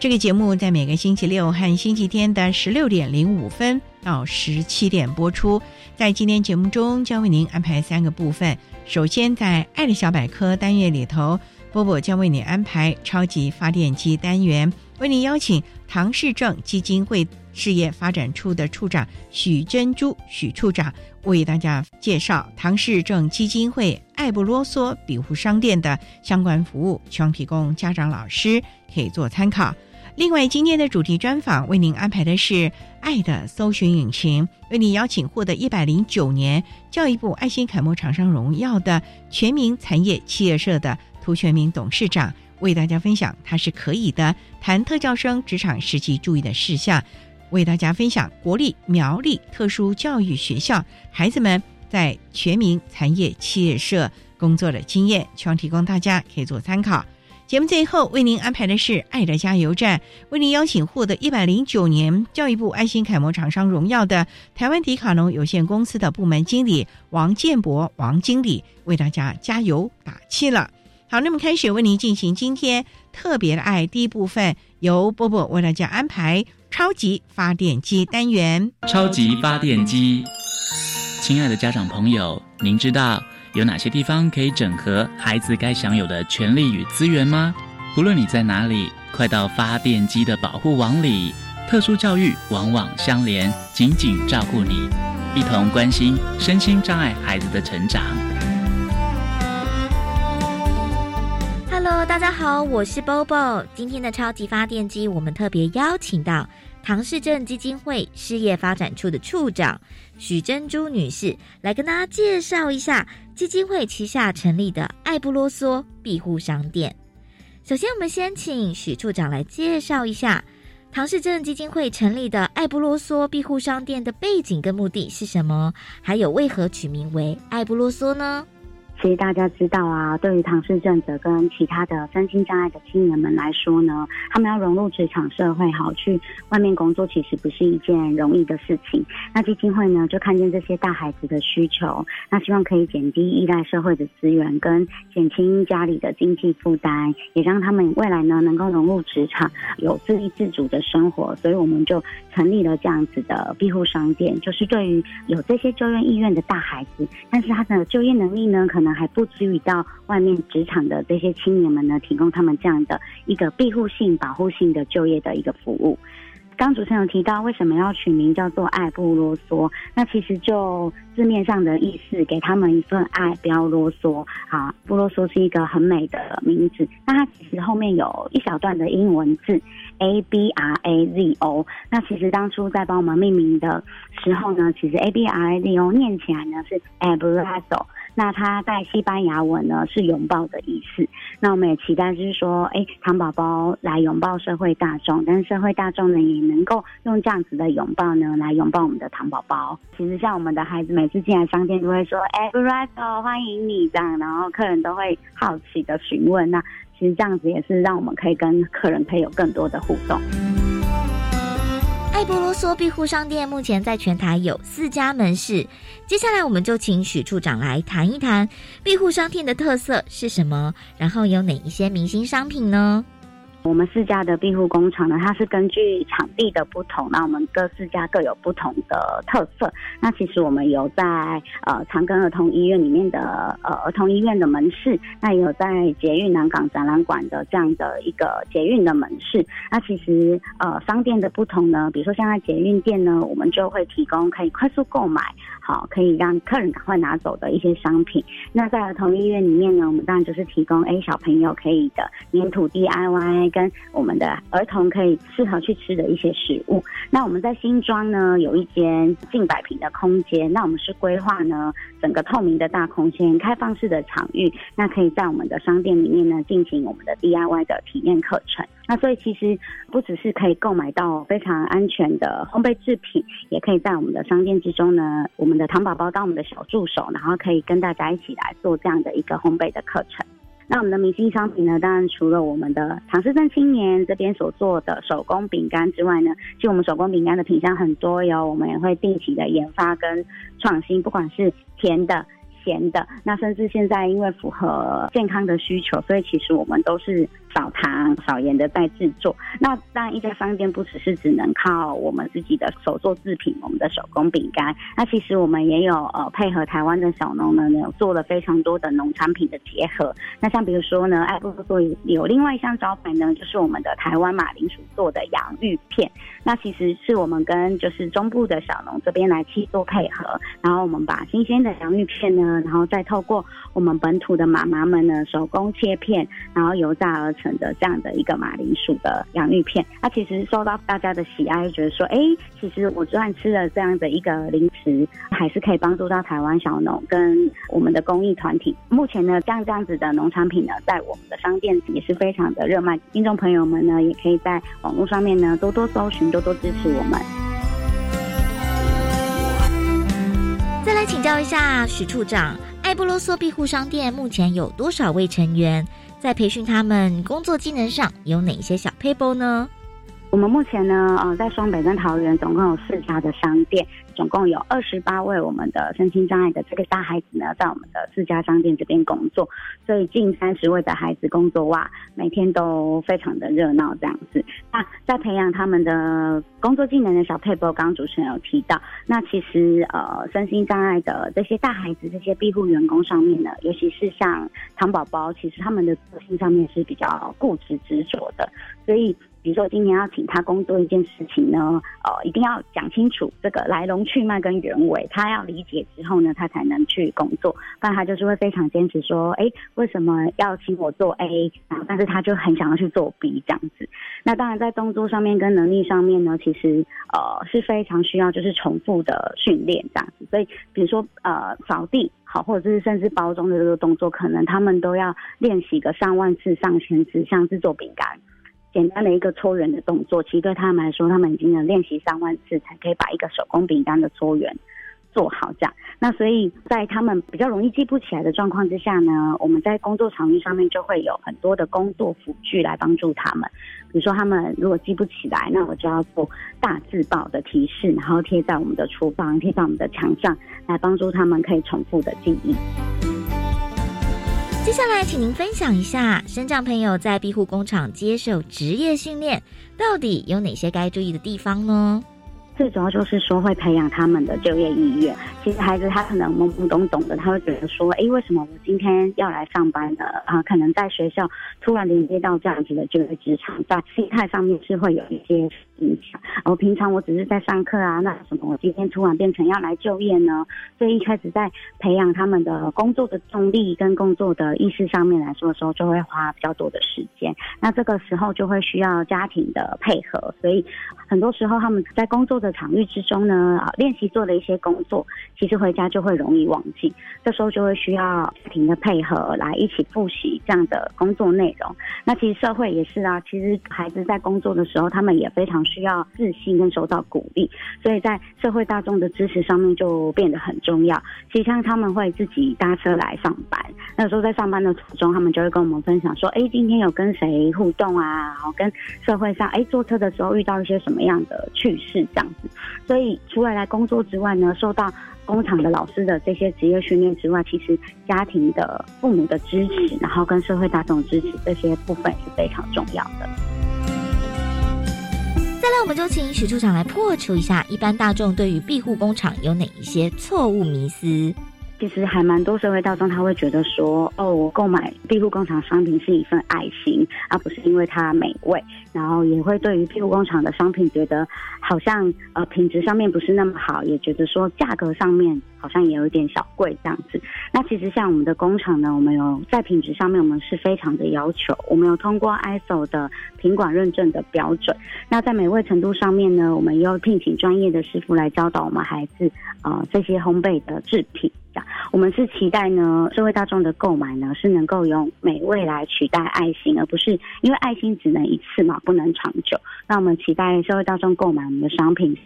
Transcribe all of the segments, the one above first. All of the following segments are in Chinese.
这个节目在每个星期六和星期天的十六点零五分到十七点播出。在今天节目中，将为您安排三个部分。首先，在“爱的小百科”单元里头，波波将为你安排超级发电机单元，为您邀请唐氏症基金会事业发展处的处长许珍珠许处长为大家介绍唐氏症基金会爱不啰嗦庇护商店的相关服务，希望提供家长、老师可以做参考。另外，今天的主题专访为您安排的是“爱的搜寻引擎”，为您邀请获得一百零九年教育部爱心楷模厂商荣耀的全民产业企业社的涂全民董事长，为大家分享他是可以的谈特教生职场实际注意的事项，为大家分享国立苗栗特殊教育学校孩子们在全民产业企业社工作的经验，希望提供大家可以做参考。节目最后为您安排的是“爱的加油站”，为您邀请获得一百零九年教育部爱心楷模厂商荣耀的台湾迪卡侬有限公司的部门经理王建博王经理为大家加油打气了。好，那么开始为您进行今天特别的爱第一部分，由波波为大家安排超级发电机单元。超级发电机，亲爱的家长朋友，您知道？有哪些地方可以整合孩子该享有的权利与资源吗？无论你在哪里，快到发电机的保护网里。特殊教育网网相连，紧紧照顾你，一同关心身心障碍孩子的成长。Hello，大家好，我是 Bobo。今天的超级发电机，我们特别邀请到唐氏镇基金会事业发展处的处长许珍珠女士来跟大家介绍一下。基金会旗下成立的爱不啰嗦庇护商店。首先，我们先请许处长来介绍一下唐氏镇基金会成立的爱不啰嗦庇护商店的背景跟目的是什么，还有为何取名为爱不啰嗦呢？其实大家知道啊，对于唐氏症者跟其他的身心障碍的青年们来说呢，他们要融入职场社会，好去外面工作，其实不是一件容易的事情。那基金会呢，就看见这些大孩子的需求，那希望可以减低依赖社会的资源，跟减轻家里的经济负担，也让他们未来呢能够融入职场，有自立自主的生活。所以我们就成立了这样子的庇护商店，就是对于有这些就业意愿的大孩子，但是他的就业能力呢，可能还不至于到外面职场的这些青年们呢，提供他们这样的一个庇护性、保护性的就业的一个服务。刚主持人有提到，为什么要取名叫做“爱不啰嗦”？那其实就字面上的意思，给他们一份爱，不要啰嗦啊！不啰嗦是一个很美的名字。那它其实后面有一小段的英文字 A B R A Z O。那其实当初在帮我们命名的时候呢，其实 A B R A Z O 念起来呢是 abrazo。那它在西班牙文呢是拥抱的意思。那我们也期待就是说，哎，糖宝宝来拥抱社会大众，但是社会大众呢也能够用这样子的拥抱呢来拥抱我们的糖宝宝。其实像我们的孩子每次进来商店都会说，哎 b r i g h 欢迎你这样，然后客人都会好奇的询问。那其实这样子也是让我们可以跟客人可以有更多的互动。爱波罗梭庇护商店目前在全台有四家门市。接下来，我们就请许处长来谈一谈庇护商店的特色是什么，然后有哪一些明星商品呢？我们四家的庇护工厂呢，它是根据场地的不同，那我们各四家各有不同的特色。那其实我们有在呃长庚儿童医院里面的呃儿童医院的门市，那也有在捷运南港展览馆的这样的一个捷运的门市。那其实呃商店的不同呢，比如说像在捷运店呢，我们就会提供可以快速购买，好可以让客人赶快拿走的一些商品。那在儿童医院里面呢，我们当然就是提供 A 小朋友可以的粘土 DIY。跟我们的儿童可以适合去吃的一些食物。那我们在新庄呢，有一间近百平的空间。那我们是规划呢，整个透明的大空间、开放式的场域。那可以在我们的商店里面呢，进行我们的 DIY 的体验课程。那所以其实不只是可以购买到非常安全的烘焙制品，也可以在我们的商店之中呢，我们的糖宝宝当我们的小助手，然后可以跟大家一起来做这样的一个烘焙的课程。那我们的明星商品呢？当然除了我们的唐氏镇青年这边所做的手工饼干之外呢，其实我们手工饼干的品相很多哟。我们也会定期的研发跟创新，不管是甜的。咸的，那甚至现在因为符合健康的需求，所以其实我们都是少糖少盐的在制作。那当然，一家商店不只是只能靠我们自己的手做制品，我们的手工饼干。那其实我们也有呃配合台湾的小农呢，有做了非常多的农产品的结合。那像比如说呢，爱布做有另外一项招牌呢，就是我们的台湾马铃薯做的洋芋片。那其实是我们跟就是中部的小农这边来去做配合，然后我们把新鲜的洋芋片呢。然后再透过我们本土的妈妈们呢手工切片，然后油炸而成的这样的一个马铃薯的洋芋片，那其实受到大家的喜爱，觉得说，哎，其实我虽然吃了这样的一个零食，还是可以帮助到台湾小农跟我们的公益团体。目前呢，像这样子的农产品呢，在我们的商店也是非常的热卖，听众朋友们呢，也可以在网络上面呢多多搜寻，多多支持我们。再来请教一下许处长，爱布罗梭庇护商店目前有多少位成员？在培训他们工作技能上有哪些小 paper 呢？我们目前呢，呃，在双北跟桃园总共有四家的商店。总共有二十八位我们的身心障碍的这个大孩子呢，在我们的四家商店这边工作，所以近三十位的孩子工作哇，每天都非常的热闹这样子。那在培养他们的工作技能的小佩波，刚刚主持人有提到，那其实呃身心障碍的这些大孩子、这些庇护员工上面呢，尤其是像糖宝宝，其实他们的个性上面是比较固执执着的，所以。比如说，今年要请他工作一件事情呢，呃，一定要讲清楚这个来龙去脉跟原委，他要理解之后呢，他才能去工作。不然他就是会非常坚持说，哎，为什么要请我做 A，然后但是他就很想要去做 B 这样子。那当然在动作上面跟能力上面呢，其实呃是非常需要就是重复的训练这样子。所以比如说呃扫地好，或者是甚至包装的这个动作，可能他们都要练习个上万次、上千次，像是做饼干。简单的一个搓圆的动作，其实对他们来说，他们已经能练习上万次，才可以把一个手工饼干的搓圆做好。这样，那所以在他们比较容易记不起来的状况之下呢，我们在工作场域上面就会有很多的工作辅具来帮助他们。比如说，他们如果记不起来，那我就要做大字报的提示，然后贴在我们的厨房，贴在我们的墙上，来帮助他们可以重复的记忆。接下来，请您分享一下，生长朋友在庇护工厂接受职业训练，到底有哪些该注意的地方呢？最主要就是说会培养他们的就业意愿。其实孩子他可能懵懵懂懂的，他会觉得说，哎，为什么我今天要来上班呢？啊，可能在学校突然连接到这样子的就业职场，在心态上面是会有一些影响。我平常我只是在上课啊，那什么我今天突然变成要来就业呢？所以一开始在培养他们的工作的动力跟工作的意识上面来说的时候，就会花比较多的时间。那这个时候就会需要家庭的配合，所以很多时候他们在工作。的场域之中呢，啊，练习做的一些工作，其实回家就会容易忘记，这时候就会需要家庭的配合来一起复习这样的工作内容。那其实社会也是啊，其实孩子在工作的时候，他们也非常需要自信跟受到鼓励，所以在社会大众的支持上面就变得很重要。其实像他们会自己搭车来上班，那时候在上班的途中，他们就会跟我们分享说：“哎，今天有跟谁互动啊？然后跟社会上，哎，坐车的时候遇到一些什么样的趣事这样子。”所以除了来工作之外呢，受到工厂的老师的这些职业训练之外，其实家庭的父母的支持，然后跟社会大众支持这些部分是非常重要的。我们就请许处长来破除一下一般大众对于庇护工厂有哪一些错误迷思。其实还蛮多社会大众他会觉得说，哦，我购买庇护工厂商品是一份爱心，而不是因为它美味。然后也会对于庇护工厂的商品觉得好像呃品质上面不是那么好，也觉得说价格上面好像也有一点小贵这样子。那其实像我们的工厂呢，我们有在品质上面我们是非常的要求，我们有通过 ISO 的品管认证的标准。那在美味程度上面呢，我们又聘请专业的师傅来教导我们孩子呃这些烘焙的制品。我们是期待呢，社会大众的购买呢是能够用美味来取代爱心，而不是因为爱心只能一次嘛，不能长久。那我们期待社会大众购买我们的商品，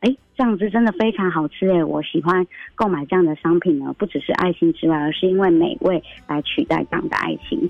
哎，这样子真的非常好吃哎，我喜欢购买这样的商品呢，不只是爱心之外，而是因为美味来取代这样的爱心。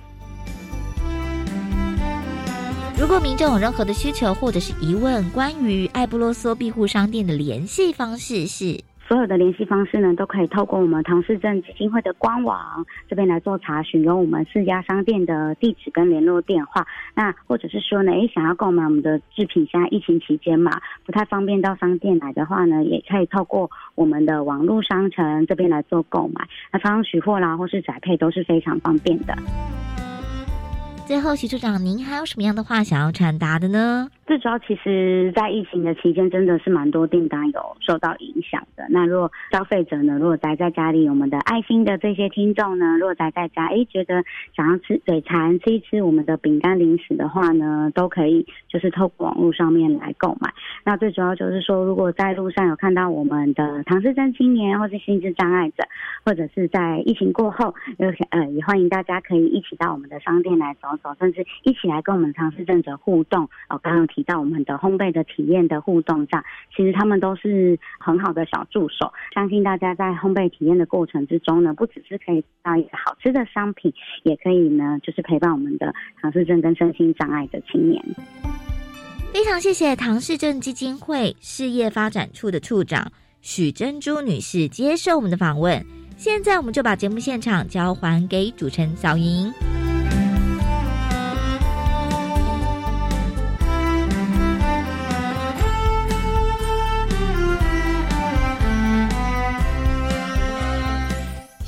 如果民众有任何的需求或者是疑问，关于爱布洛梭庇护商店的联系方式是。所有的联系方式呢，都可以透过我们唐氏镇基金会的官网这边来做查询，有我们四家商店的地址跟联络电话。那或者是说呢，诶，想要购买我们的制品，现在疫情期间嘛，不太方便到商店来的话呢，也可以透过我们的网络商城这边来做购买。那常常取货啦，或是宅配都是非常方便的。最后，徐处长，您还有什么样的话想要传达的呢？最主要，其实，在疫情的期间，真的是蛮多订单有受到影响的。那如果消费者呢，如果宅在家里，我们的爱心的这些听众呢，如果宅在家，哎，觉得想要吃嘴馋，吃一吃我们的饼干零食的话呢，都可以，就是透过网络上面来购买。那最主要就是说，如果在路上有看到我们的唐氏症青年，或是心智障碍者，或者是在疫情过后，有呃，也欢迎大家可以一起到我们的商店来走走，甚至一起来跟我们唐氏症者互动。哦，刚刚。到我们的烘焙的体验的互动上，其实他们都是很好的小助手。相信大家在烘焙体验的过程之中呢，不只是可以吃到一个好吃的商品，也可以呢，就是陪伴我们的唐氏症跟身心障碍的青年。非常谢谢唐氏症基金会事业发展处的处长许珍珠女士接受我们的访问。现在我们就把节目现场交还给主持人小莹。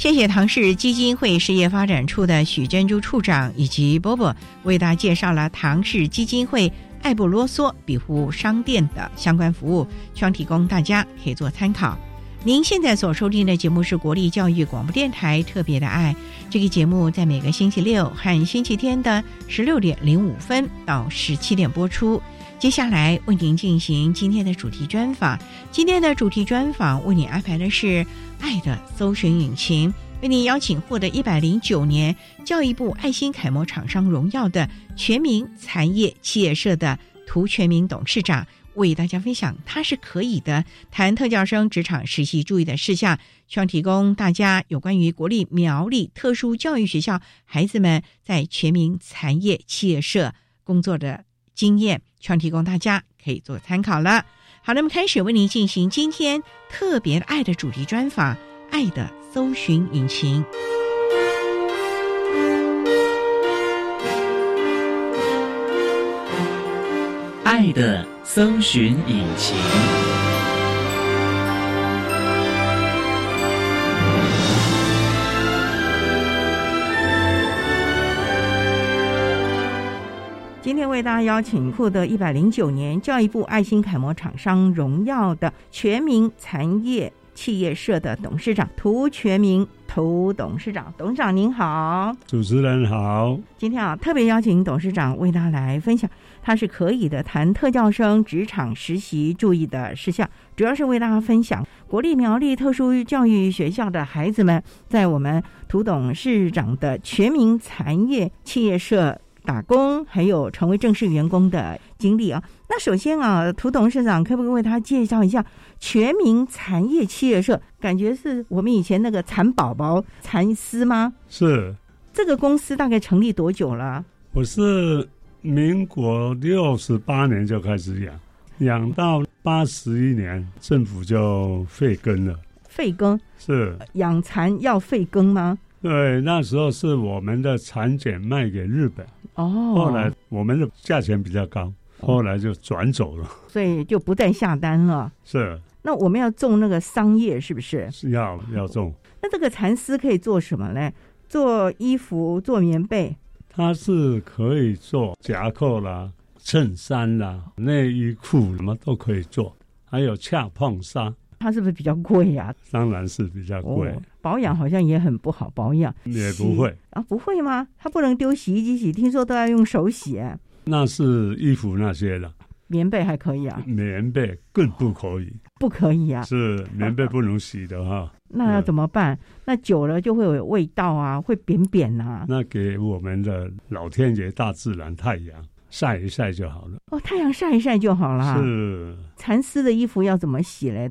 谢谢唐氏基金会事业发展处的许珍珠处长以及波波为大家介绍了唐氏基金会爱不啰嗦庇护商店的相关服务，希望提供大家可以做参考。您现在所收听的节目是国立教育广播电台特别的爱，这个节目在每个星期六和星期天的十六点零五分到十七点播出。接下来为您进行今天的主题专访，今天的主题专访为您安排的是。爱的搜寻引擎为您邀请获得一百零九年教育部爱心楷模厂商荣耀的全民残业企业社的涂全民董事长，为大家分享他是可以的谈特教生职场实习注意的事项，希望提供大家有关于国立苗栗特殊教育学校孩子们在全民残业企业社工作的经验，希望提供大家可以做参考了。好，那么开始为您进行今天特别爱的主题专访，《爱的搜寻引擎》。爱的搜寻引擎。天为大家邀请获得一百零九年教育部爱心楷模厂商荣耀的全民残业企业社的董事长涂全民涂董事长，董事长您好，主持人好。今天啊，特别邀请董事长为大家来分享，他是可以的谈特教生职场实习注意的事项，主要是为大家分享国立苗栗特殊教育学校的孩子们在我们涂董事长的全民残业企业社。打工，还有成为正式员工的经历啊。那首先啊，涂董事长可不可以为他介绍一下全民产业企业社？感觉是我们以前那个蚕宝宝蚕丝吗？是。这个公司大概成立多久了？我是民国六十八年就开始养，养到八十一年，政府就废耕了。废耕是养蚕要废耕吗？对，那时候是我们的蚕茧卖给日本，哦，后来我们的价钱比较高，后来就转走了，所以就不再下单了。是，那我们要种那个桑叶，是不是？是要要种。那这个蚕丝可以做什么呢？做衣服，做棉被。它是可以做夹克啦、衬衫啦、内衣裤，什么都可以做，还有恰碰纱。它是不是比较贵呀？当然是比较贵，保养好像也很不好保养。也不会啊，不会吗？它不能丢洗衣机洗，听说都要用手洗。那是衣服那些的，棉被还可以啊。棉被更不可以，不可以啊。是棉被不能洗的哈。那要怎么办？那久了就会有味道啊，会扁扁呐。那给我们的老天爷、大自然、太阳晒一晒就好了。哦，太阳晒一晒就好了。是。蚕丝的衣服要怎么洗嘞？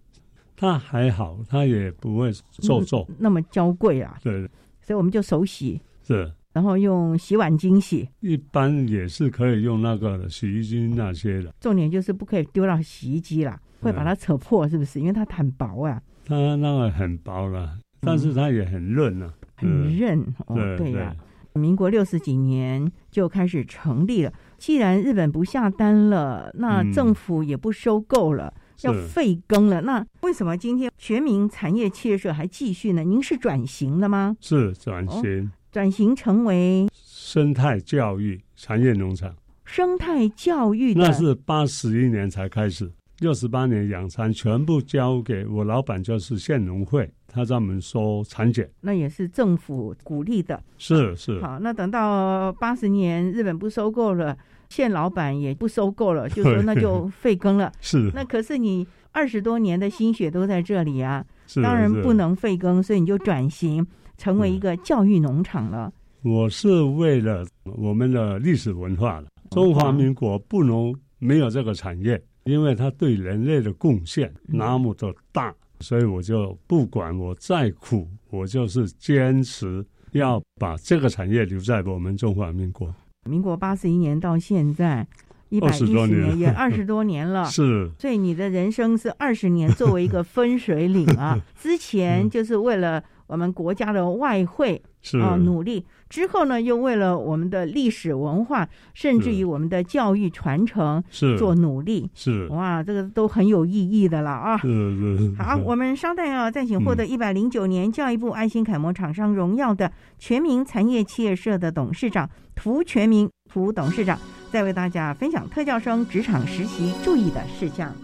它还好，它也不会皱皱，那么娇贵啊。对，所以我们就手洗，是，然后用洗碗巾洗。一般也是可以用那个洗衣机那些的。重点就是不可以丢到洗衣机啦，会把它扯破，是不是？因为它很薄啊。它那个很薄了，但是它也很润啊，很韧哦。对呀，民国六十几年就开始成立了。既然日本不下单了，那政府也不收购了。要废耕了，那为什么今天全民产业企业社还继续呢？您是转型了吗？是转型，转型成为生态教育产业农场。生态教育那是八十一年才开始，六十八年养蚕全部交给我老板，就是县农会，他专门收蚕茧。那也是政府鼓励的。是是。好，那等到八十年日本不收购了。县老板也不收购了，就说那就 废耕了。是，那可是你二十多年的心血都在这里啊，是当然不能废耕，所以你就转型成为一个教育农场了。我是为了我们的历史文化了，中华民国不能没有这个产业，因为它对人类的贡献那么的大，所以我就不管我再苦，我就是坚持要把这个产业留在我们中华民国。民国八十一年到现在一百一十年，也 二十多年了。是，所以你的人生是二十年作为一个分水岭啊。之前就是为了我们国家的外汇啊努力，之后呢又为了我们的历史文化，甚至于我们的教育传承是做努力。是哇，这个都很有意义的了啊。是是。好，我们稍待啊，再请获得一百零九年教育部爱心楷模厂商荣耀的全民产业企业社的董事长。涂全民，涂董事长再为大家分享特教生职场实习注意的事项。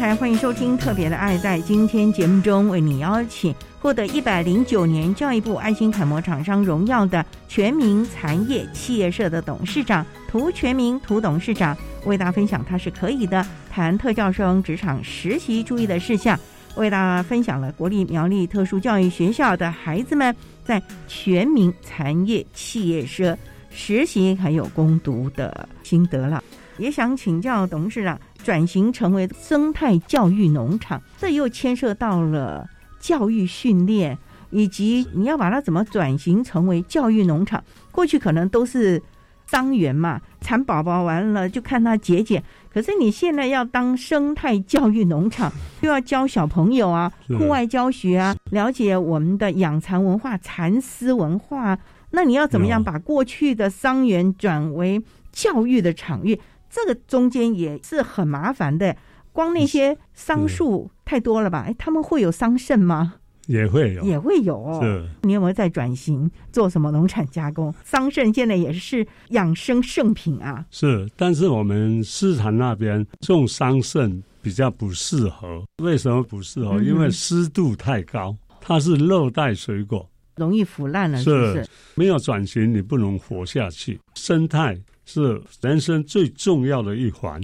台，欢迎收听《特别的爱》。在今天节目中，为你邀请获得一百零九年教育部爱心楷模厂商荣耀的全民残业企业社的董事长涂全民涂董事长，为大家分享他是可以的，谈特教生职场实习注意的事项，为大家分享了国立苗栗特殊教育学校的孩子们在全民残业企业社实习还有攻读的心得了。也想请教董事长。转型成为生态教育农场，这又牵涉到了教育训练，以及你要把它怎么转型成为教育农场。过去可能都是伤员嘛，产宝宝完了就看他节俭。可是你现在要当生态教育农场，又要教小朋友啊，户外教学啊，了解我们的养蚕文化、蚕丝文化。那你要怎么样把过去的伤员转为教育的场域？这个中间也是很麻烦的，光那些桑树太多了吧？哎，他们会有桑葚吗？也会有，也会有。是，你有没有在转型做什么农产加工？桑葚现在也是养生圣品啊。是，但是我们市场那边种桑葚比较不适合。为什么不适合？因为湿度太高，它是热带水果，容易腐烂了。是，没有转型，你不能活下去。生态。是人生最重要的一环，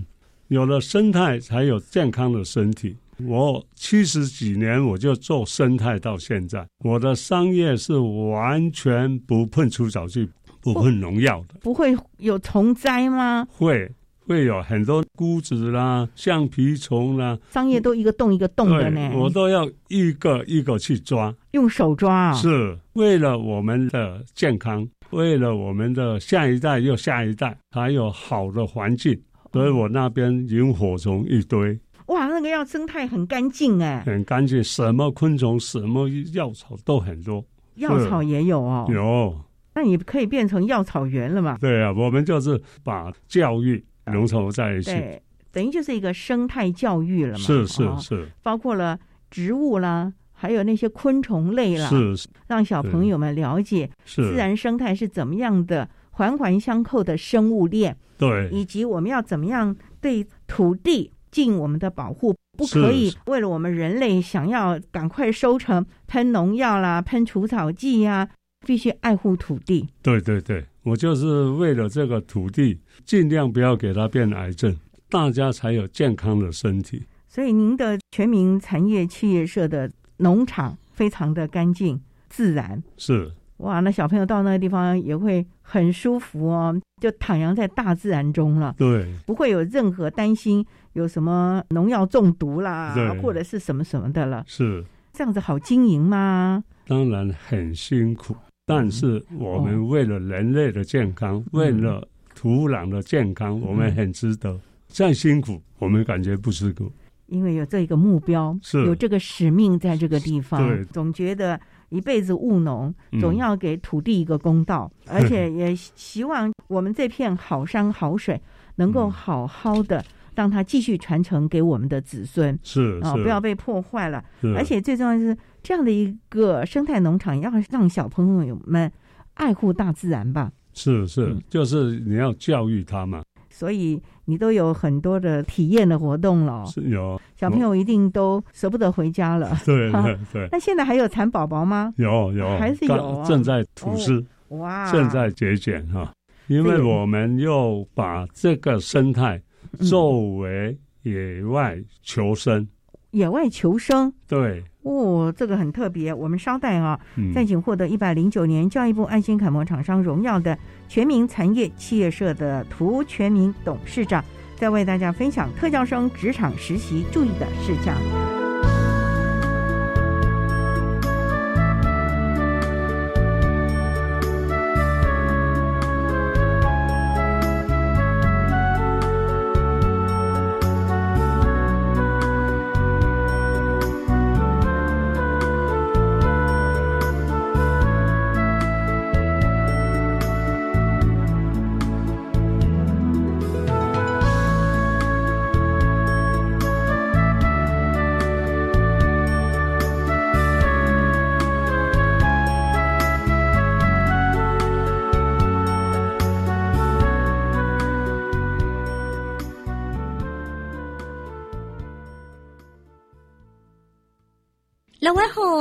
有了生态，才有健康的身体。我七十几年我就做生态到现在，我的商业是完全不碰除草剂、不碰农药的。不会有虫灾吗？会，会有很多菇子啦、橡皮虫啦。商业都一个洞一个洞的呢，我都要一个一个去抓，用手抓啊，是为了我们的健康。为了我们的下一代又下一代，还有好的环境，所以我那边萤火虫一堆。哇，那个要生态很干净哎，很干净，什么昆虫、什么药草都很多。药草也有哦，有。那你可以变成药草园了嘛？对啊，我们就是把教育融合在一起，对，等于就是一个生态教育了嘛。是是是，包括了植物啦。还有那些昆虫类啦，是让小朋友们了解自然生态是怎么样的环环相扣的生物链，对，以及我们要怎么样对土地尽我们的保护，不可以为了我们人类想要赶快收成，喷农药啦，喷除草剂呀，必须爱护土地。对对对，我就是为了这个土地，尽量不要给它变癌症，大家才有健康的身体。所以，您的全民产业企业社的。农场非常的干净自然，是哇，那小朋友到那个地方也会很舒服哦，就徜徉在大自然中了。对，不会有任何担心有什么农药中毒啦，或者是什么什么的了。是这样子好经营吗？当然很辛苦，但是我们为了人类的健康，为了土壤的健康，我们很值得。再辛苦，我们感觉不吃苦。因为有这一个目标，有这个使命在这个地方，总觉得一辈子务农，总要给土地一个公道，而且也希望我们这片好山好水能够好好的让它继续传承给我们的子孙，是啊，不要被破坏了。而且最重要的是，这样的一个生态农场要让小朋友们爱护大自然吧。是是，就是你要教育他嘛。所以你都有很多的体验的活动了，是有小朋友一定都舍不得回家了。对 对对。那现在还有蚕宝宝吗？有有，还是有，正在吐丝，哇，正在节俭哈。因为我们又把这个生态作为野外求生，野外求生，对。哦，这个很特别。我们稍待啊，再请获得一百零九年教育部爱心楷模厂商荣耀的全民产业企业社的涂全民董事长，再为大家分享特教生职场实习注意的事项。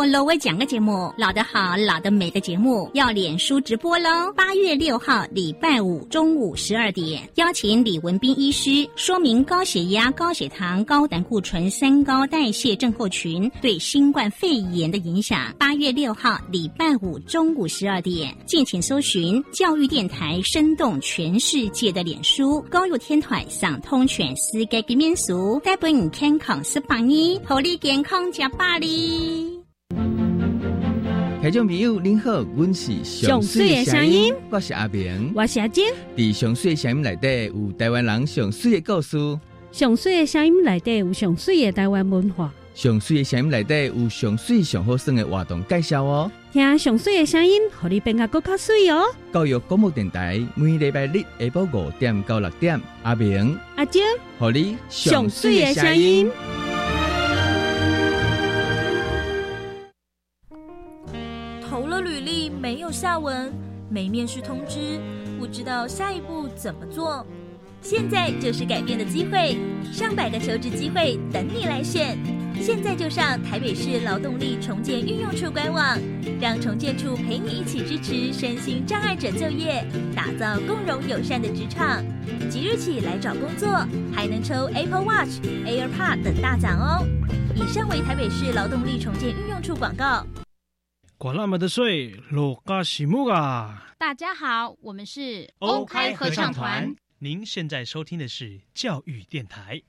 外后，老外讲个节目，老的好，老的美的节目要脸书直播喽。八月六号礼拜五中午十二点，邀请李文斌医师说明高血压、高血糖、高胆固醇三高代谢症候群对新冠肺炎的影响。八月六号礼拜五中午十二点，敬请搜寻教育电台，生动全世界的脸书高入天台上通全世界的民俗，带本你健康十八年，护你健康加百里。听众朋友，您好，我是上水的声音，我是阿明，我是阿金。伫上水的声音内底有台湾人上水的故事，上水的声音内底有上水的台湾文化，上水的声音内底有上水上好耍的活动介绍哦。听上水的声音，互你变个更加水哦。教育广播电台每礼拜日下晡五点到六点，阿明、阿金，互你上水的声音。有下文，没面试通知，不知道下一步怎么做。现在就是改变的机会，上百个求职机会等你来选。现在就上台北市劳动力重建运用处官网，让重建处陪你一起支持身心障碍者就业，打造共融友善的职场。即日起来找工作，还能抽 Apple Watch、AirPod 等大奖哦。以上为台北市劳动力重建运用处广告。管那么的水，落嘎西木啊！大家好，我们是 OK 合唱团。您现在收听的是教育电台。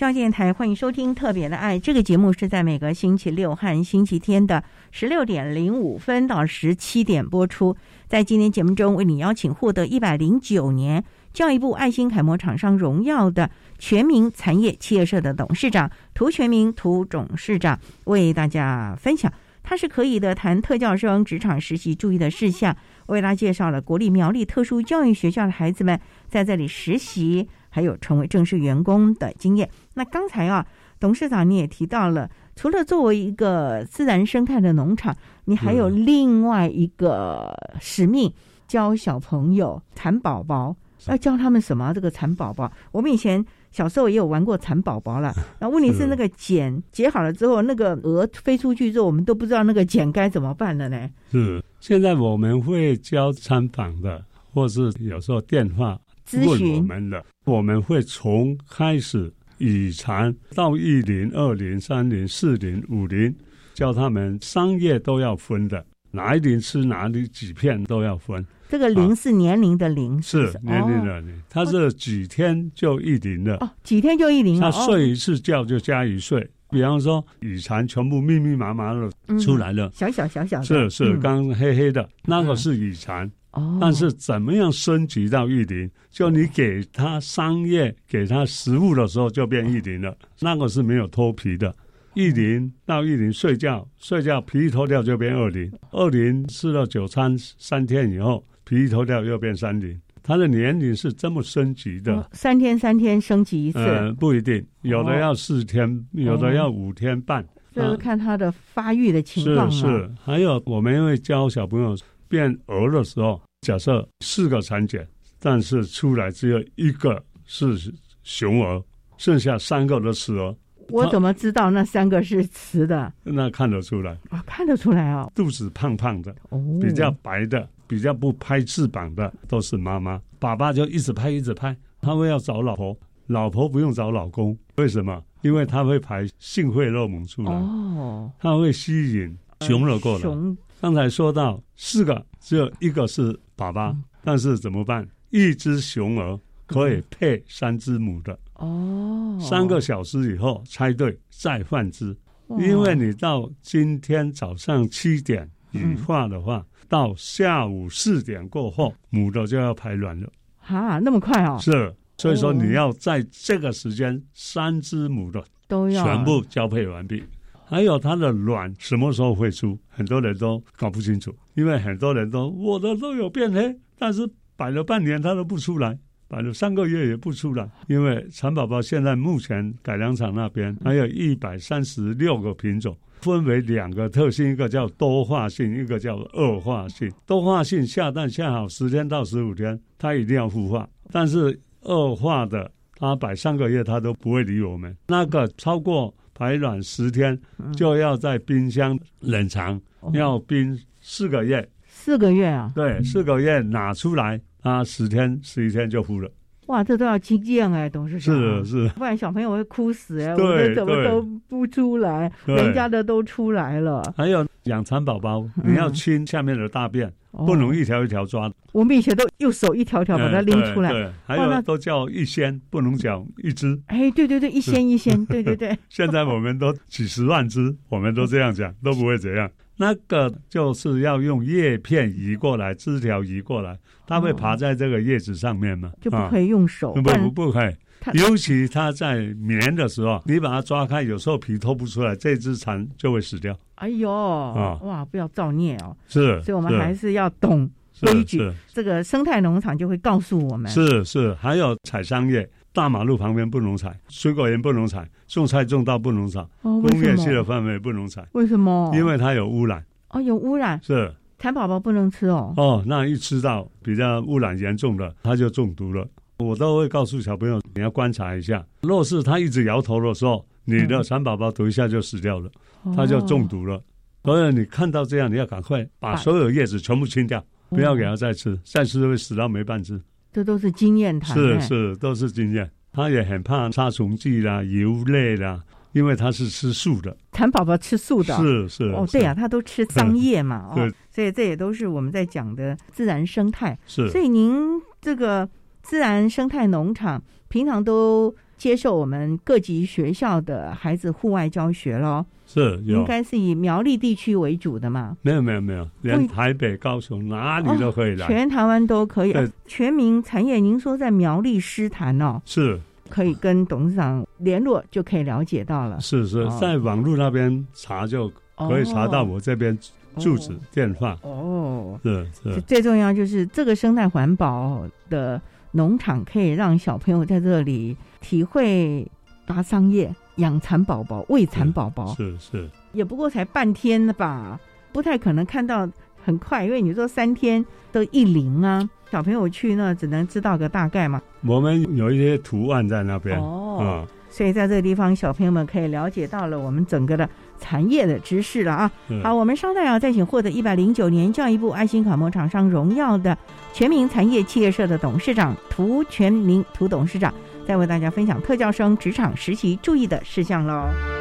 教电台欢迎收听《特别的爱》这个节目，是在每个星期六和星期天的十六点零五分到十七点播出。在今天节目中，为你邀请获得一百零九年教育部爱心楷模厂商荣耀的全民残业企业社的董事长涂全民涂董事长，为大家分享他是可以的谈特教生职场实习注意的事项，为大家介绍了国立苗栗特殊教育学校的孩子们在这里实习。还有成为正式员工的经验。那刚才啊，董事长你也提到了，除了作为一个自然生态的农场，你还有另外一个使命，教小朋友蚕宝宝。要教他们什么？这个蚕宝宝，我们以前小时候也有玩过蚕宝宝了。那问题是，那个茧结好了之后，那个蛾飞出去之后，我们都不知道那个茧该怎么办了呢？是，现在我们会教参访的，或是有时候电话。咨询我们的，我们会从开始以蚕到一零、二零、三零、四零、五零，教他们商业都要分的，哪一零吃哪里几片都要分。这个零是年龄的零，是年龄的零，它是几天就一零了。哦，几天就一零了。他睡一次觉就加一岁。比方说，以蚕全部密密麻麻的出来了，小小小小的，是是刚黑黑的，那个是以蚕。哦，但是怎么样升级到玉林？就你给他商业、给他食物的时候，就变玉林了。那个是没有脱皮的，玉林到玉林睡觉，睡觉皮一脱掉就变二林，二林吃了九餐三天以后，皮一脱掉又变三林。它的年龄是这么升级的，三天三天升级一次，呃，不一定，有的要四天，有的要五天半，就是看它的发育的情况是是，还有我们会教小朋友。变鹅的时候，假设四个产检，但是出来只有一个是雄鹅，剩下三个都雌鹅。我怎么知道那三个是雌的？那看得出来啊，看得出来哦。肚子胖胖的，比较白的，比较不拍翅膀的，都是妈妈。爸爸就一直拍，一直拍。他会要找老婆，老婆不用找老公，为什么？因为他会排性会肉蒙出来，哦，他会吸引雄蛾过来。刚才说到四个，只有一个是爸爸，但是怎么办？一只雄鹅可以配三只母的哦。三个小时以后猜对再换只，因为你到今天早上七点羽化的话，到下午四点过后，母的就要排卵了。哈，那么快哦？是，所以说你要在这个时间，三只母的都要全部交配完毕。还有它的卵什么时候会出，很多人都搞不清楚，因为很多人都我的都有变黑，但是摆了半年它都不出来，摆了三个月也不出来。因为蚕宝宝现在目前改良场那边还有一百三十六个品种。分为两个特性，一个叫多化性，一个叫恶化性。多化性下蛋下好十天到十五天，它一定要孵化；但是恶化的，它摆三个月它都不会理我们。那个超过排卵十天，就要在冰箱冷藏，要冰四个月。四个月啊？对，四个月拿出来，它十天十一天就孵了。哇，这都要经验哎，董事长。是是，不然小朋友会哭死哎。我们怎么都不出来，人家的都出来了。还有养蚕宝宝，你要清下面的大便，不能一条一条抓。我们以前都用手一条条把它拎出来。对，还有都叫一掀，不能讲一只。哎，对对对，一掀一掀，对对对。现在我们都几十万只，我们都这样讲，都不会怎样。那个就是要用叶片移过来，枝条移过来，它会爬在这个叶子上面嘛，就不可以用手，不不不可以。尤其它在棉的时候，你把它抓开，有时候皮脱不出来，这只蚕就会死掉。哎呦，啊哇，不要造孽哦。是，所以我们还是要懂规矩。这个生态农场就会告诉我们。是是，还有采桑叶。大马路旁边不能采，水果园不能采，种菜种稻不能采，工业区的范围不能采。为什么？因为它有污染。哦，有污染。是。蚕宝宝不能吃哦。哦，那一吃到比较污染严重的，它就中毒了。我都会告诉小朋友，你要观察一下。若是它一直摇头的时候，你的蚕宝宝等一下就死掉了，它就中毒了。所以你看到这样，你要赶快把所有叶子全部清掉，不要给它再吃，再吃会死到没半只。这都是经验谈，是是，都是经验。他也很怕杀虫剂啦、油类啦，因为他是吃素的。蚕宝宝吃素的，是是。哦，对呀，他都吃桑叶嘛，哦，所以这也都是我们在讲的自然生态。是。所以您这个自然生态农场，平常都接受我们各级学校的孩子户外教学喽。是，应该是以苗栗地区为主的嘛？没有没有没有，连台北、高雄哪里都可以来，全台湾都可以。全民产业，您说在苗栗师坛哦，是，可以跟董事长联络就可以了解到了。是是，在网络那边查就可以查到我这边住址电话。哦，是是，最重要就是这个生态环保的农场，可以让小朋友在这里体会拔桑叶。养蚕宝宝，喂蚕宝宝，是是，也不过才半天了吧，不太可能看到很快，因为你说三天都一零啊，小朋友去那只能知道个大概嘛。我们有一些图案在那边哦，所以在这个地方，小朋友们可以了解到了我们整个的产业的知识了啊。好，我们稍待啊，再请获得一百零九年教育部爱心楷模厂商荣耀的全民产业企业社的董事长涂全民涂董事长。再为大家分享特教生职场实习注意的事项喽。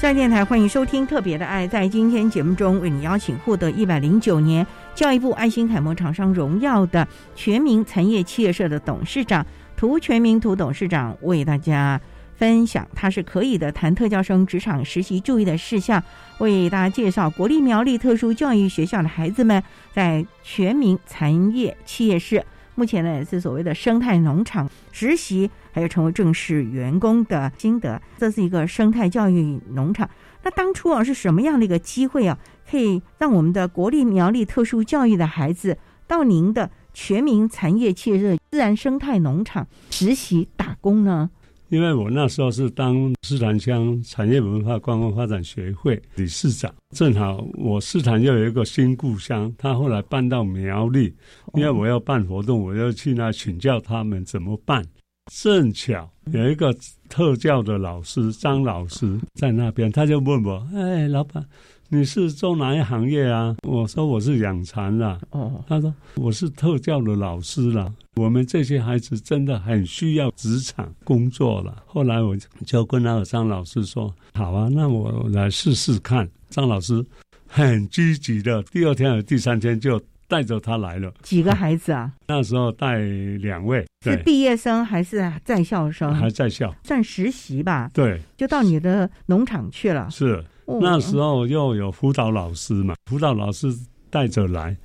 在电台欢迎收听特别的爱，在今天节目中为你邀请获得一百零九年教育部爱心楷模厂商荣耀的全民产业企业社的董事长涂全民涂董事长为大家分享，他是可以的谈特教生职场实习注意的事项，为大家介绍国立苗栗特殊教育学校的孩子们在全民产业企业社目前呢也是所谓的生态农场实习，还有成为正式员工的心得。这是一个生态教育农场。那当初啊是什么样的一个机会啊，可以让我们的国立苗栗特殊教育的孩子到您的全民产业切热自然生态农场实习打工呢？因为我那时候是当斯坦乡产业文化观光发展学会理事长，正好我斯坦又有一个新故乡，他后来搬到苗栗，因为我要办活动，我要去那请教他们怎么办。正巧有一个特教的老师张老师在那边，他就问我：“哎，老板。”你是做哪一行业啊？我说我是养蚕的。哦，他说我是特教的老师了。我们这些孩子真的很需要职场工作了。后来我就跟那个张老师说：“好啊，那我来试试看。”张老师很积极的，第二天和第三天就带着他来了。几个孩子啊？那时候带两位，是毕业生还是在校生？还在校，算实习吧。对，就到你的农场去了。是。那时候又有辅导老师嘛，辅导老师带着来，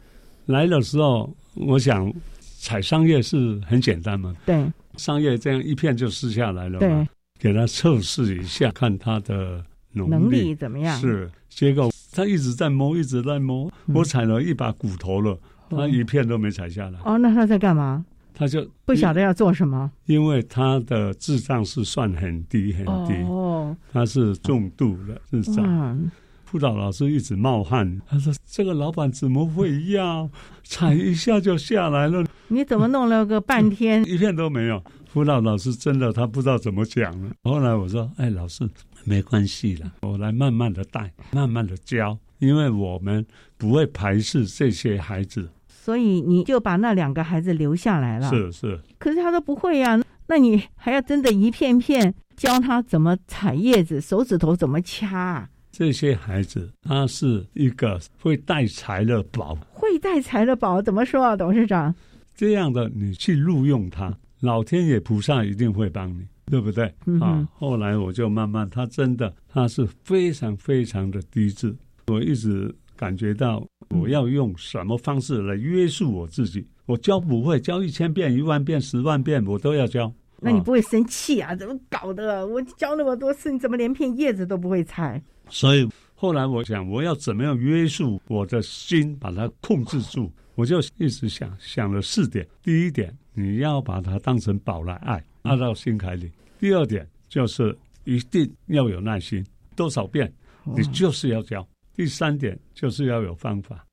来的时候，我想采桑叶是很简单嘛，对，桑叶这样一片就撕下来了，对，给他测试一下，看他的能力怎么样。是，结果他一直在摸，一直在摸，我采了一把骨头了，他一片都没采下来。哦，那他在干嘛？他就不晓得要做什么，因为他的智障是算很低很低，哦，他是重度的智障。辅导老师一直冒汗，他说：“这个老板怎么会要 踩一下就下来了？你怎么弄了个半天，一片都没有？”辅导老师真的他不知道怎么讲了。后来我说：“哎，老师没关系了，我来慢慢的带，慢慢的教，因为我们不会排斥这些孩子。”所以你就把那两个孩子留下来了。是是，可是他都不会呀，那你还要真的一片片教他怎么踩叶子，手指头怎么掐？这些孩子他是一个会带财的宝，会带财的宝怎么说啊，董事长？这样的你去录用他，老天爷菩萨一定会帮你，对不对？啊，后来我就慢慢，他真的他是非常非常的低智，我一直。感觉到我要用什么方式来约束我自己？我教不会，教一千遍、一万遍、十万遍，我都要教。那你不会生气啊？怎么搞的？我教那么多次，你怎么连片叶子都不会采？所以后来我想，我要怎么样约束我的心，把它控制住？我就一直想想了四点：第一点，你要把它当成宝来爱，爱到心坎里；第二点，就是一定要有耐心，多少遍你就是要教。第三点就是要有方法，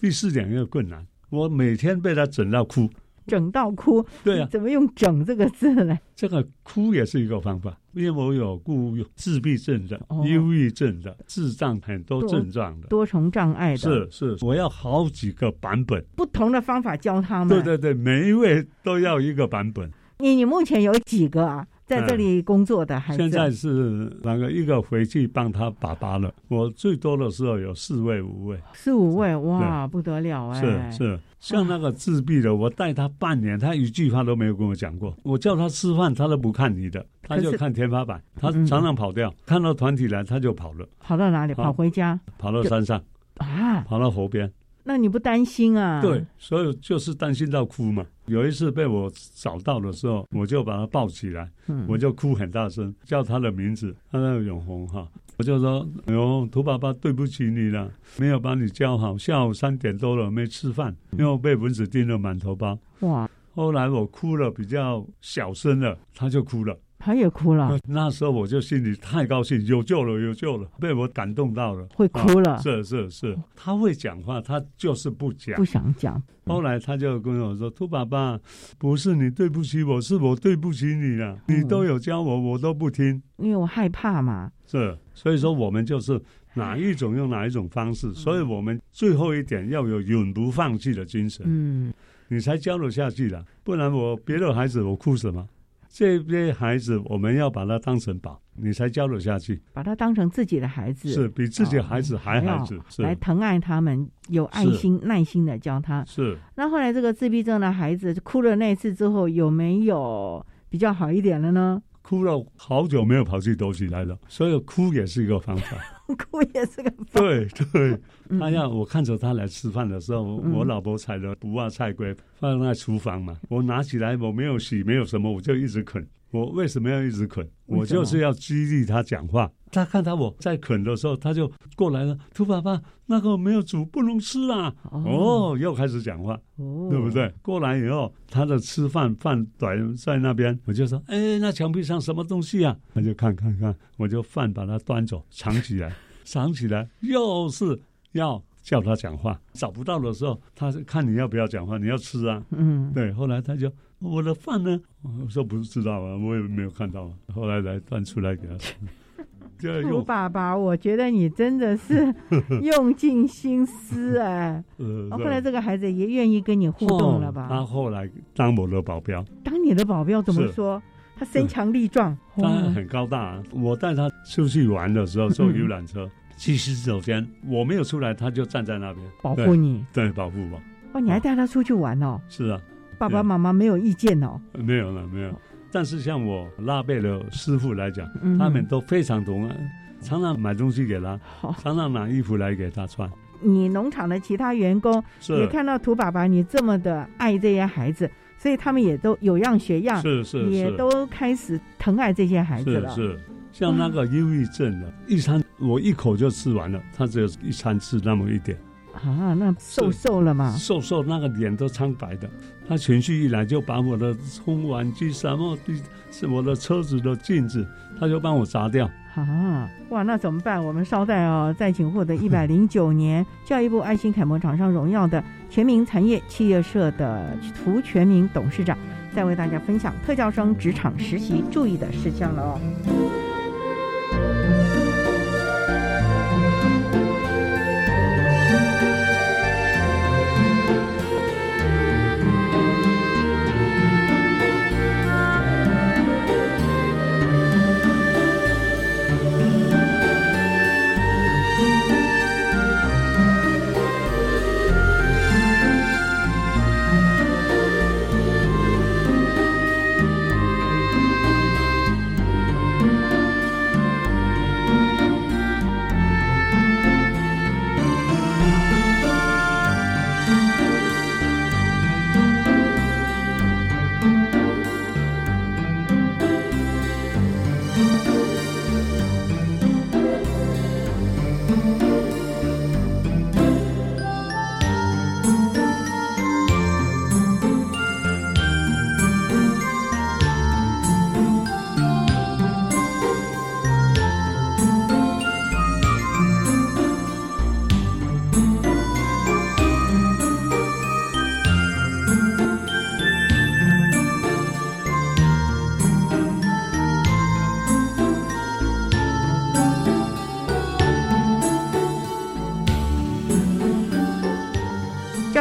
第四点又困难。我每天被他整到哭，整到哭。对啊，怎么用“整”这个字呢？这个哭也是一个方法，因为我有故自闭症的、忧郁症的、智障很多症状的、多重障碍的。是是，我要好几个版本，不同的方法教他们。对对对，每一位都要一个版本。你你目前有几个啊？在这里工作的孩子，现在是那个一个回去帮他爸爸了。我最多的时候有四位五位，四五位哇，不得了哎！是是，像那个自闭的，我带他半年，他一句话都没有跟我讲过。我叫他吃饭，他都不看你的，他就看天花板。他常常跑掉，看到团体来他就跑了。跑到哪里？跑回家？跑到山上啊？跑到河边？那你不担心啊？对，所以就是担心到哭嘛。有一次被我找到的时候，我就把他抱起来，我就哭很大声，叫他的名字，他叫永红哈，我就说：“永图爸爸对不起你了，没有把你教好。下午三点多了没吃饭，因为被蚊子叮了满头包。”哇！后来我哭了，比较小声了，他就哭了。他也哭了。那时候我就心里太高兴，有救了，有救了，被我感动到了，会哭了。是是是，他会讲话，他就是不讲，不想讲。后来他就跟我说：“兔爸爸，不是你对不起我，是我对不起你了。你都有教我，我都不听，因为我害怕嘛。”是，所以说我们就是哪一种用哪一种方式，所以我们最后一点要有永不放弃的精神，嗯，你才教得下去的。不然我别的孩子我哭什么？这些孩子，我们要把他当成宝，你才教得下去。把他当成自己的孩子，是比自己的孩子还孩子，来疼爱他们，有爱心、耐心的教他。是。那后来这个自闭症的孩子哭了那次之后，有没有比较好一点了呢？哭了好久没有跑去躲起来了，所以哭也是一个方法。哭也是个对对，他要我看着他来吃饭的时候，嗯我老婆采了不二菜龟放在厨房嘛，我拿起来我没有洗，没有什么，我就一直啃。我为什么要一直啃？我就是要激励他讲话。他看到我在啃的时候，他就过来了。兔爸爸，那个没有煮，不能吃啊！哦，又开始讲话，哦对不对？过来以后，他的吃饭饭端在那边，我就说：“哎，那墙壁上什么东西啊？”他就看看看，我就饭把它端走，藏起来，藏起来，又是要叫他讲话。找不到的时候，他是看你要不要讲话，你要吃啊。嗯，对，后来他就我的饭呢？我说不知道啊，我也没有看到啊。后来来端出来给他吃，就兔爸爸，我觉得你真的是 用尽心思哎。呃哦后来这个孩子也愿意跟你互动了吧？他后来当我的保镖，当你的保镖怎么说？他身强力壮，他哇很高大、啊。我带他出去玩的时候坐游览车，去洗手间，我没有出来，他就站在那边保护你。对，对保护我。哇，你还带他出去玩哦？是啊，爸爸妈妈没有意见哦？没有了，没有。但是像我拉贝的师傅来讲，嗯他们都非常懂啊，常常买东西给他，常常拿衣服来给他穿。你农场的其他员工是也看到土爸爸你这么的爱这些孩子，所以他们也都有样学样，是是是也都开始疼爱这些孩子了。是是，像那个忧郁症的，一餐我一口就吃完了，他只有一餐吃那么一点，啊，那瘦瘦了嘛？瘦瘦那个脸都苍白的。他情绪一来就把我的烘碗机什么的，是我的车子的镜子，他就帮我砸掉。啊，哇，那怎么办？我们稍待哦，再请获得 一百零九年教育部爱心楷模厂商荣耀的全民产业企业社的涂全民董事长，再为大家分享特教生职场实习注意的事项了哦。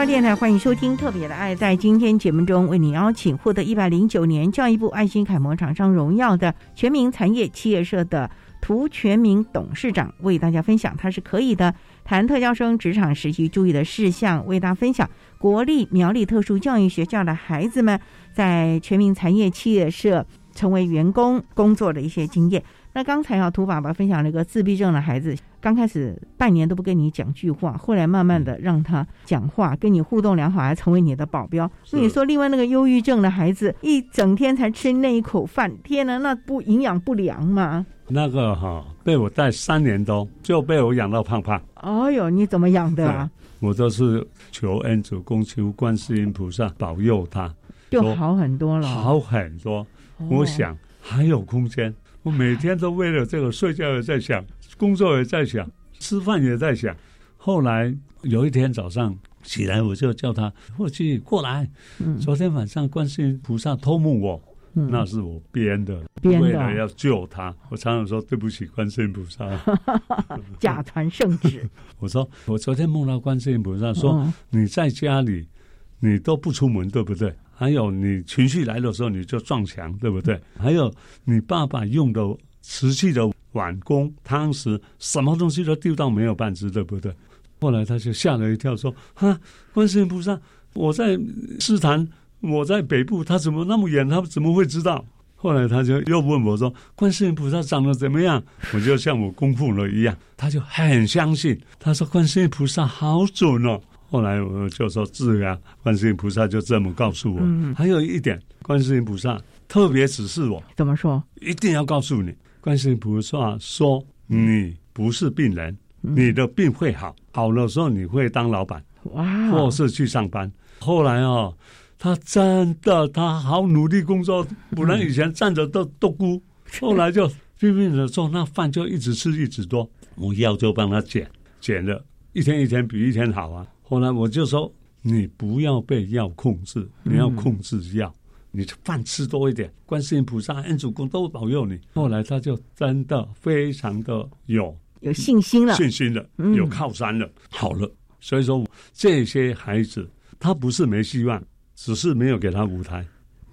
电台欢迎收听《特别的爱》。在今天节目中，为你邀请获得一百零九年教育部爱心楷模厂商荣耀的全民产业企业社的涂全民董事长，为大家分享他是可以的谈特教生职场实习注意的事项，为大家分享国立苗栗特殊教育学校的孩子们在全民产业企业社成为员工工作的一些经验。那刚才啊，涂爸爸分享了一个自闭症的孩子，刚开始半年都不跟你讲句话，后来慢慢的让他讲话，跟你互动良好，还成为你的保镖。那你说，另外那个忧郁症的孩子，一整天才吃那一口饭，天哪，那不营养不良吗？那个哈、被我带三年多，就被我养到胖胖。哎呦，你怎么养的啊？我都是求恩主公求观世音菩萨保佑他，就好很多了。好很多。哦我想还有空间，我每天都为了这个睡觉也在想，工作也在想，吃饭也在想。后来有一天早上起来，我就叫他过去过来。嗯昨天晚上观世音菩萨托梦我，嗯那是我编的，编的为了要救他。我常常说对不起，观世音菩萨。假传圣旨。我说我昨天梦到观世音菩萨说、嗯你在家里你都不出门，对不对？还有你情绪来的时候你就撞墙，对不对？还有你爸爸用的瓷器的碗弓、汤匙，什么东西都丢到没有半只，对不对？后来他就吓了一跳，说：“哈，观世音菩萨，我在诗坛，我在北部，他怎么那么远？他怎么会知道？”后来他就又问我说：“观世音菩萨长得怎么样？”我就像我供奉了一样，他就很相信。他说：“观世音菩萨好准哦。”后来我就说：“是啊，观世音菩萨就这么告诉我。”还有一点，观世音菩萨特别指示我怎么说？一定要告诉你，观世音菩萨说：“你不是病人，你的病会好，好的时候你会当老板，哇，或是去上班。”后来哦，他真的他好努力工作，不然以前站着都都哭。后来就拼命的做，那饭就一直吃一直多，我药就帮他减减了，一天一天比一天好啊。后来我就说，你不要被药控制，你要控制药，你饭吃多一点，观世音菩萨、恩主公都保佑你。后来他就真的非常的有有信心了，信心了，有靠山了，好了。所以说这些孩子，他不是没希望，只是没有给他舞台。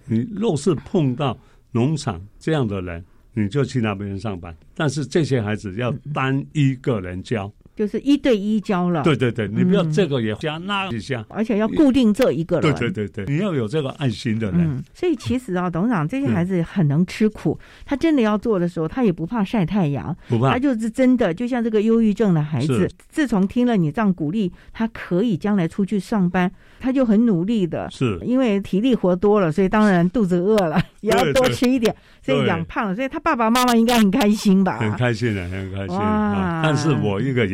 你若是碰到农场这样的人，你就去那边上班。但是这些孩子要单一个人教。就是一对一教了，对对对，你不要这个也加那一下，而且要固定这一个人，对对对对，你要有这个爱心的人。所以其实啊，董事长这些孩子很能吃苦，他真的要做的时候，他也不怕晒太阳，不怕，他就是真的，就像这个忧郁症的孩子，自从听了你这样鼓励，他可以将来出去上班，他就很努力的，是。因为体力活多了，所以当然肚子饿了 也要多吃一点，所以养胖了，所以他爸爸妈妈应该很开心吧？很开心的，很开心。但是我一个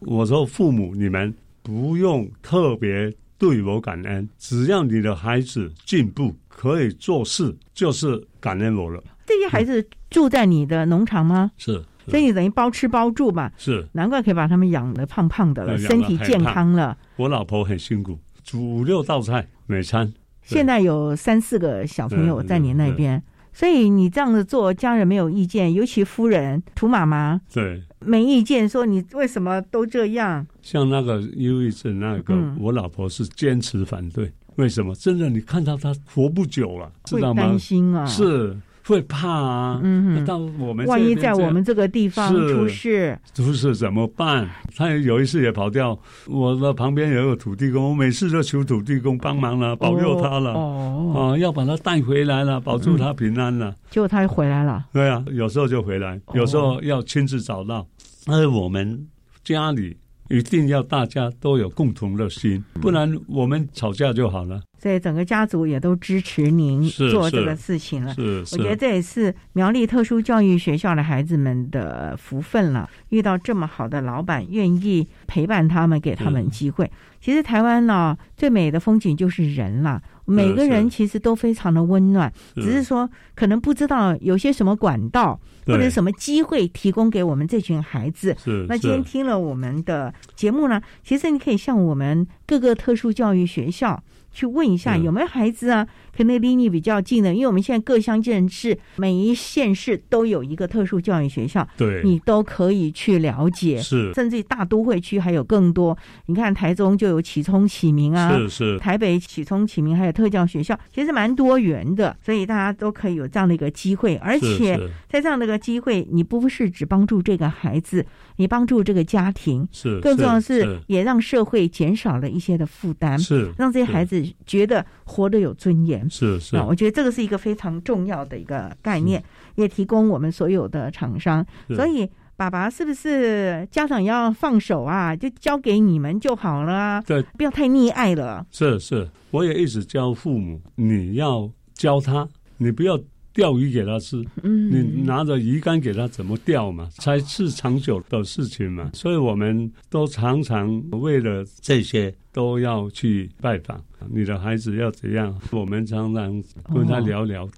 我说。父母，你们不用特别对我感恩，只要你的孩子进步，可以做事，就是感恩我了。这些孩子住在你的农场吗？是，所以等于包吃包住嘛。是，难怪可以把他们养的胖胖的了，身体健康了。我老婆很辛苦，煮五六道菜每餐。现在有三四个小朋友在你那边。所以你这样子做，家人没有意见，尤其夫人涂妈妈对没意见，说你为什么都这样？像那个忧郁症那个，我老婆是坚持反对。为什么？真的，你看到他活不久了，知道吗？担心啊，是。会怕啊！嗯，到我们万一在我们这个地方出事，出事怎么办？他有一次也跑掉，我的旁边有个土地公，我每次都求土地公帮忙了，保佑他了，哦，啊，要把他带回来了，保住他平安了。结果他又回来了。对啊，有时候就回来，有时候要亲自找到。但是我们家里。一定要大家都有共同的心，不然我们吵架就好了。所以整个家族也都支持您做这个事情了。是，我觉得这也是苗栗特殊教育学校的孩子们的福分了。遇到这么好的老板，愿意陪伴他们，给他们机会。其实台湾呢，最美的风景就是人了。每个人其实都非常的温暖，只是说可能不知道有些什么管道或者什么机会提供给我们这群孩子。是，那今天听了我们的节目呢，其实你可以向我们各个特殊教育学校。去问一下有没有孩子啊？可能离你比较近的，因为我们现在各乡镇市每一县市都有一个特殊教育学校，对，你都可以去了解。是，甚至大都会区还有更多。你看台中就有启聪启明啊，是是。台北启聪启明还有特教学校，其实蛮多元的，所以大家都可以有这样的一个机会。而且在这样的一个机会，你不是只帮助这个孩子，你帮助这个家庭，是更重要的是也让社会减少了一些的负担，是让这些孩子。觉得活得有尊严是是啊，我觉得这个是一个非常重要的一个概念，也提供我们所有的厂商。所以，爸爸是不是家长要放手啊？就交给你们就好了，对，不要太溺爱了。是是，我也一直教父母，你要教他，你不要。钓鱼给他吃，嗯，你拿着鱼竿给他怎么钓嘛，才是长久的事情嘛。所以我们都常常为了这些都要去拜访你的孩子要怎样，我们常常跟他聊聊。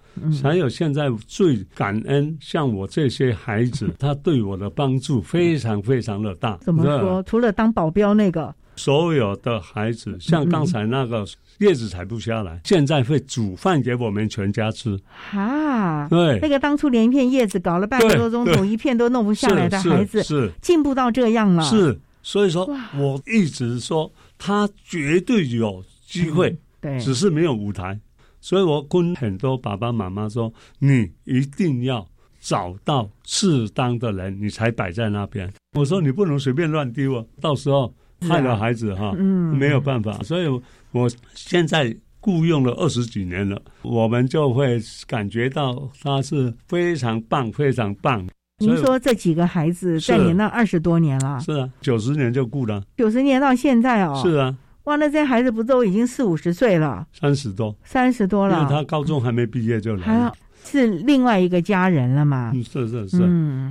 还有现在最感恩，像我这些孩子，他对我的帮助非常非常的大。怎么说？除了当保镖那个，所有的孩子，像刚才那个。叶子采不下来，现在会煮饭给我们全家吃。哈，对，那个当初连一片叶子搞了半个多钟头，一片都弄不下来的孩子，是进步到这样了。是，所以说我一直说他绝对有机会，对，只是没有舞台。所以我跟很多爸爸妈妈说，你一定要找到适当的人，你才摆在那边。我说你不能随便乱丢啊，到时候。害了孩子哈，嗯，没有办法，所以我现在雇佣了二十几年了，我们就会感觉到他是非常棒，非常棒。您说这几个孩子在您那二十多年了？是啊，九十年就雇了，九十年到现在哦。是啊，哇，那这些孩子不都已经四五十岁了？三十多，三十多了。因为他高中还没毕业就来了。是另外一个家人了嘛？嗯，是是是，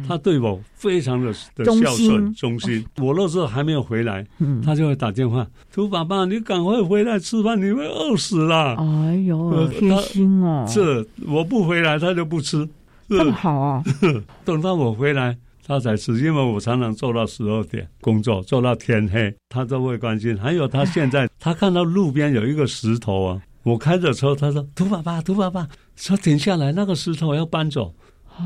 他对我非常的的孝顺忠心。我那时候还没有回来，他就会打电话：“兔爸爸，你赶快回来吃饭，你会饿死了。”哎呦，贴心哦！是，我不回来他就不吃，这么好啊！等到我回来他才吃，因为我常常做到十二点工作，做到天黑，他都会关心。还有他现在，他看到路边有一个石头啊。我开着车，他说：“兔爸爸，兔爸爸，车停下来，那个石头要搬走，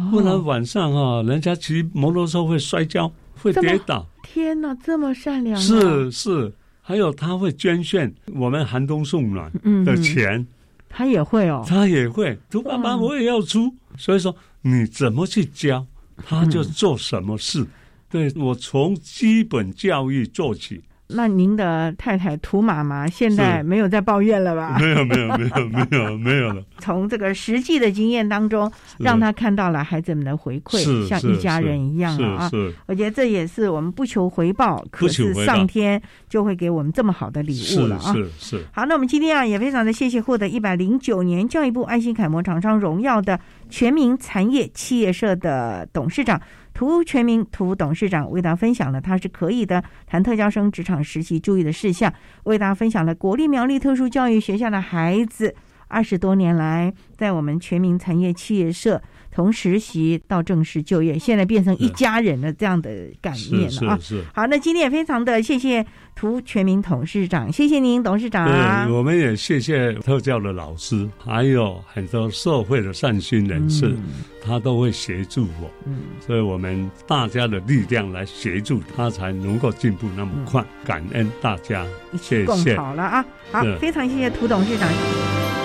不然晚上啊，人家骑摩托车会摔跤，会跌倒。”天哪，这么善良！是是，还有他会捐献我们寒冬送暖的钱，他也会哦，他也会。兔爸爸，我也要出，所以说你怎么去教，他就做什么事。对我从基本教育做起。那您的太太涂妈妈现在没有在抱怨了吧？没有没有没有没有没有了。从这个实际的经验当中，让他看到了孩子们的回馈，像一家人一样了啊！是，我觉得这也是我们不求回报，可是上天就会给我们这么好的礼物了啊！是是。好，那我们今天啊也非常的谢谢获得一百零九年教育部爱心楷模厂商荣耀的全民产业企业社的董事长。涂全民涂董事长为大家分享了他是可以的谈特教生职场实习注意的事项，为大家分享了国立苗栗特殊教育学校的孩子二十多年来在我们全民产业企业社。从实习到正式就业，现在变成一家人的这样的概念了啊！是好，那今天也非常的谢谢涂全民董事长，谢谢您，董事长。对，我们也谢谢特教的老师，还有很多社会的善心人士，他都会协助我。嗯，所以我们大家的力量来协助他，才能够进步那么快。感恩大家，谢谢。好了啊，好，非常谢谢涂董事长。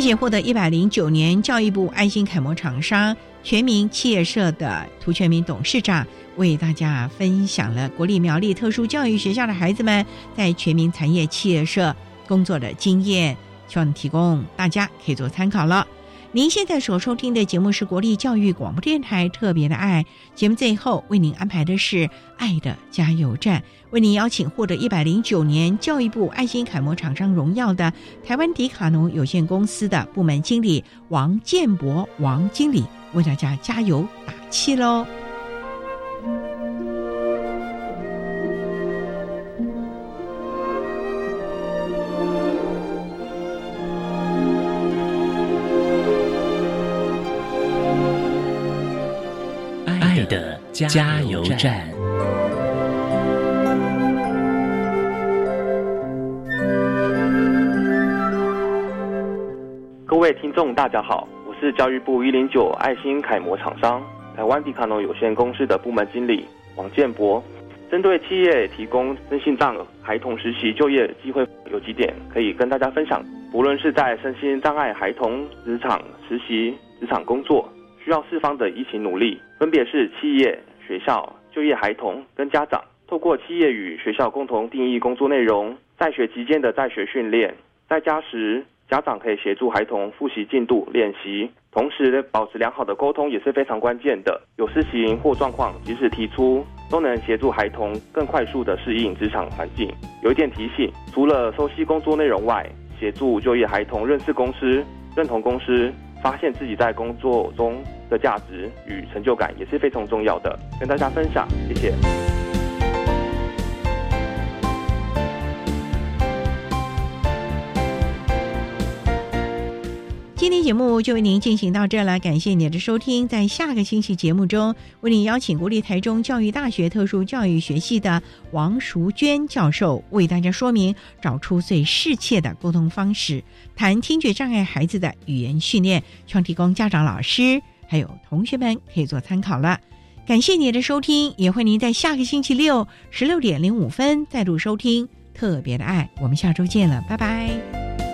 谢谢获得一百零九年教育部爱心楷模厂商全民企业社的涂全民董事长，为大家分享了国立苗栗特殊教育学校的孩子们在全民产业企业社工作的经验，希望提供大家可以做参考了。您现在所收听的节目是国立教育广播电台特别的爱节目，最后为您安排的是爱的加油站，为您邀请获得一百零九年教育部爱心楷模厂商荣耀的台湾迪卡侬有限公司的部门经理王建博王经理为大家加油打气喽。加油站。各位听众，大家好，我是教育部一零九爱心楷模厂商台湾迪卡侬有限公司的部门经理王建博。针对企业提供身心障孩童实习就业机会，有几点可以跟大家分享。无论是在身心障碍孩童职场实习、职场工作，需要四方的一起努力，分别是企业。学校、就业孩童跟家长，透过企业与学校共同定义工作内容，在学期间的在学训练，在家时家长可以协助孩童复习进度练习，同时保持良好的沟通也是非常关键的。有事情或状况及时提出，都能协助孩童更快速的适应职场环境。有一点提醒，除了熟悉工作内容外，协助就业孩童认识公司、认同公司。发现自己在工作中的价值与成就感也是非常重要的，跟大家分享，谢谢。今天节目就为您进行到这了，感谢您的收听。在下个星期节目中，为您邀请国立台中教育大学特殊教育学系的王淑娟教授，为大家说明找出最适切的沟通方式，谈听觉障碍孩子的语言训练，创提供家长、老师还有同学们可以做参考了。感谢您的收听，也欢迎您在下个星期六十六点零五分再度收听特别的爱。我们下周见了，拜拜。